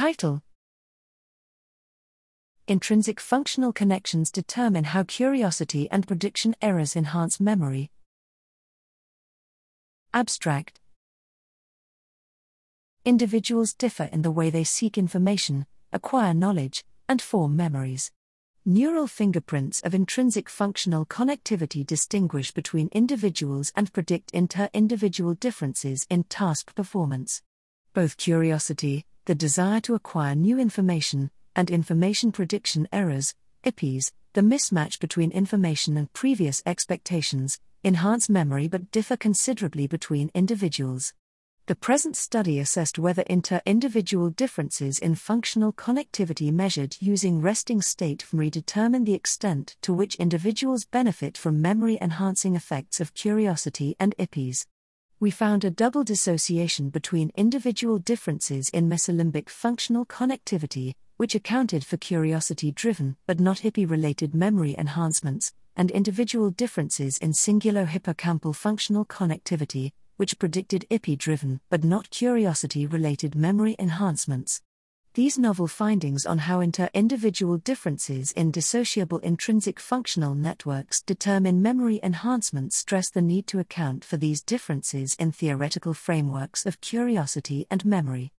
Title Intrinsic functional connections determine how curiosity and prediction errors enhance memory. Abstract Individuals differ in the way they seek information, acquire knowledge, and form memories. Neural fingerprints of intrinsic functional connectivity distinguish between individuals and predict inter individual differences in task performance. Both curiosity, the desire to acquire new information, and information prediction errors, IPEs, the mismatch between information and previous expectations, enhance memory but differ considerably between individuals. The present study assessed whether inter individual differences in functional connectivity measured using resting state fMRI determine the extent to which individuals benefit from memory enhancing effects of curiosity and IPEs. We found a double dissociation between individual differences in mesolimbic functional connectivity, which accounted for curiosity driven but not IPE related memory enhancements, and individual differences in cingulo hippocampal functional connectivity, which predicted IPE driven but not curiosity related memory enhancements. These novel findings on how inter individual differences in dissociable intrinsic functional networks determine memory enhancement stress the need to account for these differences in theoretical frameworks of curiosity and memory.